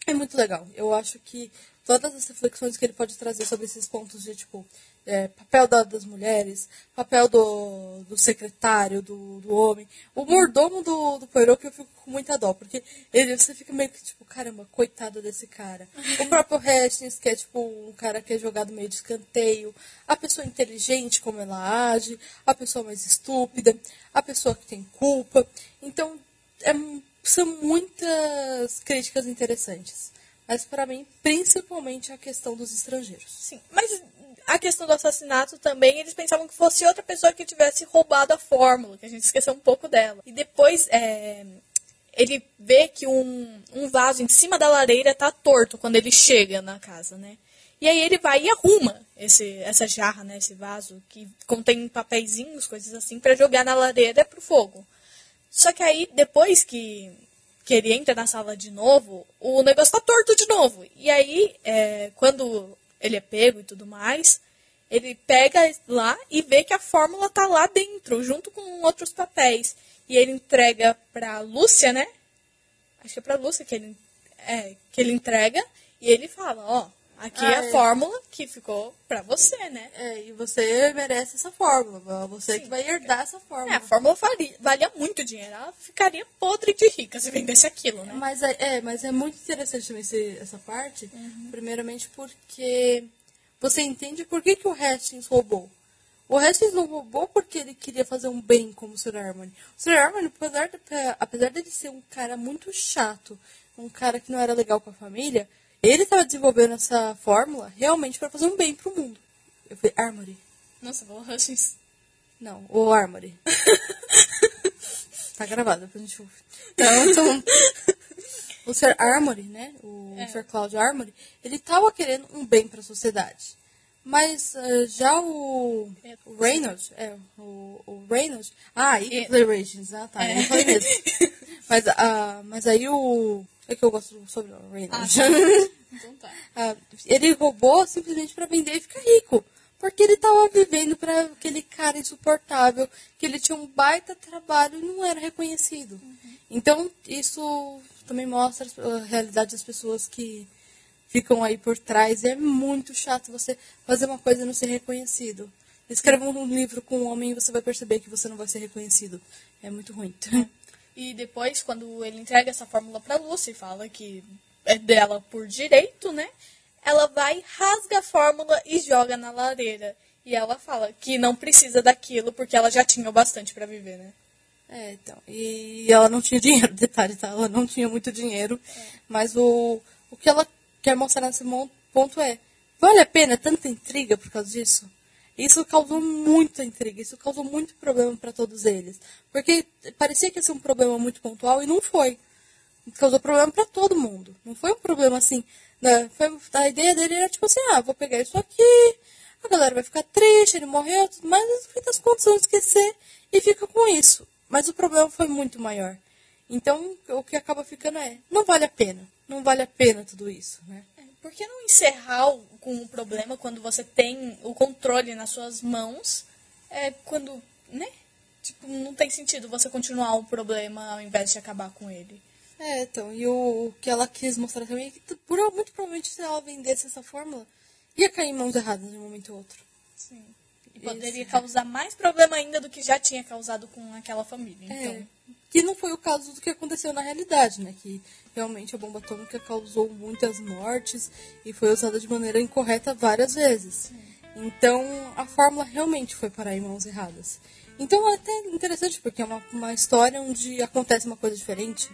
é muito legal. Eu acho que todas as reflexões que ele pode trazer sobre esses pontos de, tipo, é, papel da, das mulheres, papel do, do secretário, do, do homem, o mordomo do, do Poirot, que eu fico com muita dó, porque ele, você fica meio que, tipo, caramba, coitado desse cara. O próprio Hastings, que é, tipo, um cara que é jogado meio de escanteio, a pessoa inteligente, como ela age, a pessoa mais estúpida, a pessoa que tem culpa. Então, é, são muitas críticas interessantes. Mas para mim, principalmente a questão dos estrangeiros. Sim, mas a questão do assassinato também, eles pensavam que fosse outra pessoa que tivesse roubado a fórmula, que a gente esqueceu um pouco dela. E depois, é, ele vê que um, um vaso em cima da lareira tá torto quando ele chega na casa, né? E aí ele vai e arruma esse, essa jarra, né, esse vaso, que contém papeizinhos, coisas assim, para jogar na lareira pro fogo. Só que aí, depois que, que ele entra na sala de novo, o negócio tá torto de novo. E aí, é, quando ele é pego e tudo mais, ele pega lá e vê que a fórmula tá lá dentro, junto com outros papéis. E ele entrega pra Lúcia, né? Acho que é pra Lúcia que ele, é, que ele entrega. E ele fala, ó, Aqui ah, é a é. fórmula que ficou pra você, né? É, e você merece essa fórmula. Você Sim. que vai herdar essa fórmula. É, a fórmula faria, valia muito dinheiro. Ela ficaria podre de rica se vendesse aquilo, né? Mas é, é mas é muito interessante também esse, essa parte. Uhum. Primeiramente porque você entende por que, que o Hastings roubou. O Hastings não roubou porque ele queria fazer um bem como o Sir Harmony. O Sir Harmony, apesar, de, apesar dele ser um cara muito chato, um cara que não era legal com a família ele estava desenvolvendo essa fórmula realmente para fazer um bem pro mundo. Eu falei, Armory. Nossa, vou Hutchins. Não, o Armory. tá gravado, depois a gente ouve. Então, então o Sir Armory, né? O é. Sir Claudio Armory, ele tava querendo um bem para a sociedade. Mas uh, já o, é. o Reynolds, é, o, o Reynolds, ah, e é. Declarations, ah tá, é. eu falei mesmo. mas, uh, mas aí o, é que eu gosto sobre o Reynolds. Ah, tá. então tá. uh, ele roubou simplesmente para vender e ficar rico. Porque ele estava vivendo para aquele cara insuportável, que ele tinha um baita trabalho e não era reconhecido. Uhum. Então, isso também mostra a realidade das pessoas que ficam aí por trás. E é muito chato você fazer uma coisa e não ser reconhecido. Escreva um livro com um homem e você vai perceber que você não vai ser reconhecido. É muito ruim. E depois, quando ele entrega essa fórmula para Lucy e fala que é dela por direito, né? Ela vai, rasga a fórmula e joga na lareira. E ela fala que não precisa daquilo porque ela já tinha o bastante para viver, né? É, então. E ela não tinha dinheiro, detalhe, tá? Ela não tinha muito dinheiro. É. Mas o, o que ela quer mostrar nesse ponto é: vale a pena tanta intriga por causa disso? Isso causou muita intriga, isso causou muito problema para todos eles. Porque parecia que ia ser um problema muito pontual e não foi. Causou problema para todo mundo. Não foi um problema assim. Né? Foi, a ideia dele era tipo assim: ah, vou pegar isso aqui, a galera vai ficar triste, ele morreu, mas no fim das contas vão esquecer e fica com isso. Mas o problema foi muito maior. Então, o que acaba ficando é: não vale a pena. Não vale a pena tudo isso, né? Por que não encerrar com o problema quando você tem o controle nas suas mãos? É quando, né? Tipo, não tem sentido você continuar o problema ao invés de acabar com ele. É, então, e o, o que ela quis mostrar também é que por, muito provavelmente se ela vendesse essa fórmula, ia cair em mãos erradas de um momento ou outro. Sim. E poderia Isso. causar mais problema ainda do que já tinha causado com aquela família. É. Então. É. Que não foi o caso do que aconteceu na realidade, né? Que realmente a bomba atômica causou muitas mortes e foi usada de maneira incorreta várias vezes. Então a fórmula realmente foi parar em mãos erradas. Então é até interessante porque é uma, uma história onde acontece uma coisa diferente.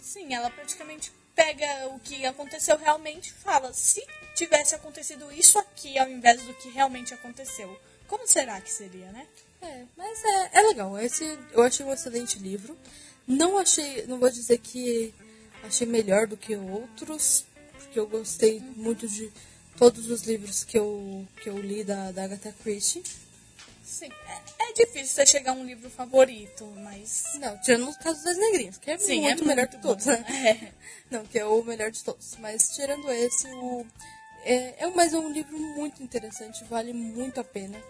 Sim, ela praticamente pega o que aconteceu realmente e fala: se tivesse acontecido isso aqui ao invés do que realmente aconteceu, como será que seria, né? É, mas é, é legal. Esse eu achei um excelente livro. Não achei, não vou dizer que achei melhor do que outros, porque eu gostei muito de todos os livros que eu, que eu li da, da Agatha Christie. Sim, é, é difícil você chegar a um livro favorito, mas. Não, tirando os casos das negrinhas, que é Sim, muito é melhor de todos. Né? É. Não, que é o melhor de todos. Mas tirando esse, o, é, é mais um livro muito interessante, vale muito a pena.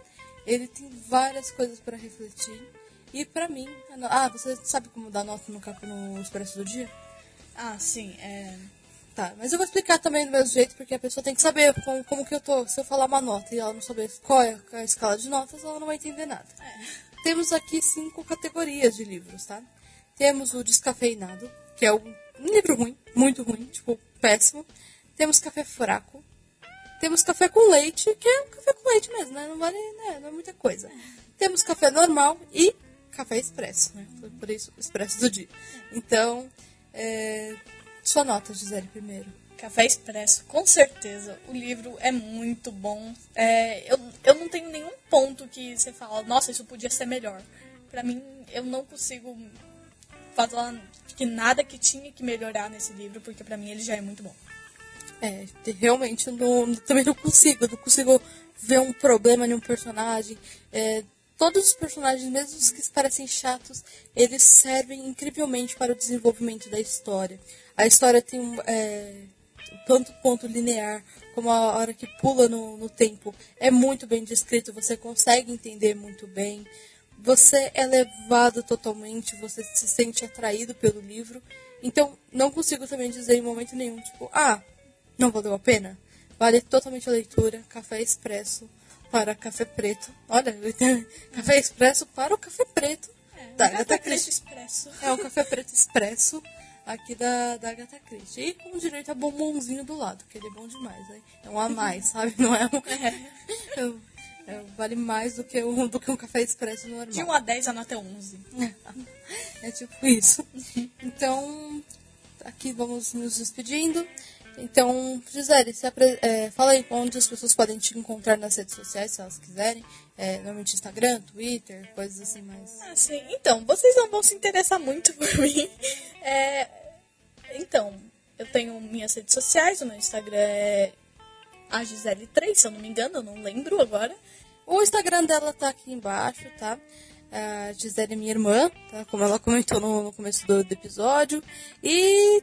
Ele tem várias coisas para refletir. E para mim, ah, você sabe como dar nota no, no Expresso do Dia? Ah, sim. É... Tá, mas eu vou explicar também do mesmo jeito, porque a pessoa tem que saber como, como que eu tô. Se eu falar uma nota e ela não saber qual é a escala de notas, ela não vai entender nada. É. Temos aqui cinco categorias de livros, tá? Temos o descafeinado, que é um livro ruim, muito ruim, tipo, péssimo. Temos café fraco. Temos café com leite, que é café com leite mesmo, né? Não vale, né? Não é muita coisa. Temos café normal e café expresso, né? Por isso, expresso do dia. Então, é... sua nota, Gisele, primeiro. Café Expresso, com certeza. O livro é muito bom. É, eu, eu não tenho nenhum ponto que você fala, nossa, isso podia ser melhor. Para mim, eu não consigo falar que nada que tinha que melhorar nesse livro, porque para mim ele já é muito bom. É, realmente, não, também não consigo. Eu não consigo ver um problema em um personagem. É, todos os personagens, mesmo os que parecem chatos, eles servem incrivelmente para o desenvolvimento da história. A história tem um, é, tanto ponto linear como a hora que pula no, no tempo. É muito bem descrito, você consegue entender muito bem. Você é levado totalmente, você se sente atraído pelo livro. Então, não consigo também dizer em momento nenhum, tipo, ah, não valeu a pena? Vale totalmente a leitura. Café expresso para café preto. Olha, café expresso para o café preto. É, da Agatha Christie. Expresso. É um café preto expresso aqui da, da Agatha Christie. E com direito a bombonzinho do lado, que ele é bom demais, né? É um a mais, sabe? Não é um... É, é, vale mais do que, um, do que um café expresso normal. De 1 a 10, a nota é 11. É tipo isso. Então, aqui vamos nos despedindo. Então, Gisele, é, fala aí onde as pessoas podem te encontrar nas redes sociais, se elas quiserem. É, normalmente Instagram, Twitter, coisas assim mais. Ah, sim. Então, vocês não vão se interessar muito por mim. É... Então, eu tenho minhas redes sociais, o meu Instagram é a Gisele3, se eu não me engano, eu não lembro agora. O Instagram dela tá aqui embaixo, tá? A Gisele é minha irmã, tá? Como ela comentou no, no começo do, do episódio. E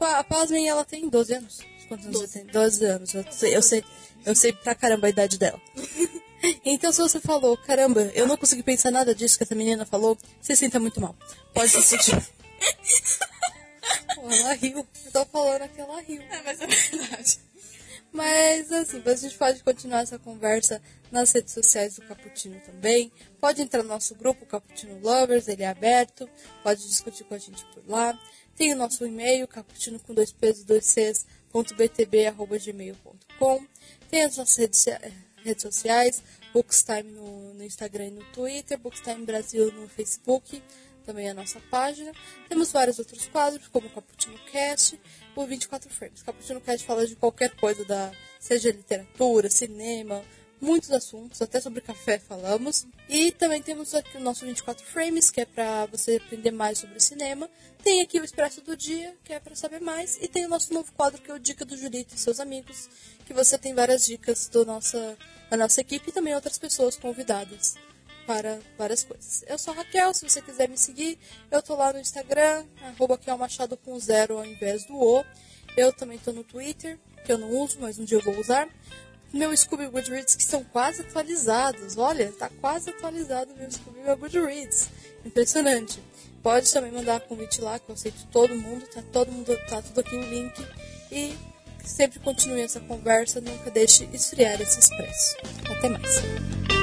a Pasmem, ela tem 12 anos. Quantos anos você tem? 12 anos. Eu sei, eu sei, eu sei pra caramba a idade dela. então, se você falou, caramba, eu não consegui pensar nada disso que essa menina falou, você sinta muito mal. Pode se sentir. Pô, ela riu. Eu tô falando que ela riu. É, mas é verdade. Mas assim, a gente pode continuar essa conversa nas redes sociais do Caputino também. Pode entrar no nosso grupo, Caputino Lovers, ele é aberto. Pode discutir com a gente por lá. Tem o nosso e-mail, caputino com dois pesos, dois Cs, ponto btb, arroba, gmail.com. Tem as nossas redes, redes sociais, Bookstime no, no, Instagram e no Twitter, Bookstime Brasil no Facebook, também a nossa página. Temos vários outros quadros, como o Caputino Cast, o 24 Frames. Caputino Cast fala de qualquer coisa, da, seja literatura, cinema, muitos assuntos, até sobre café falamos. E também temos aqui o nosso 24 Frames, que é para você aprender mais sobre cinema. Tem aqui o Expresso do Dia, que é para saber mais. E tem o nosso novo quadro, que é o Dica do Julito e seus amigos, que você tem várias dicas do nossa, da nossa equipe e também outras pessoas convidadas para várias coisas. Eu sou a Raquel, se você quiser me seguir, eu tô lá no Instagram, arroba Machado com zero ao invés do O. Eu também tô no Twitter, que eu não uso, mas um dia eu vou usar meu Scooby Goodreads que estão quase atualizados. Olha, tá quase atualizado o meu Scooby Goodreads. Impressionante. Pode também mandar convite lá, que eu aceito todo mundo, tá todo mundo, tá tudo aqui no link. E sempre continue essa conversa, nunca deixe esfriar esse expresso. Até mais.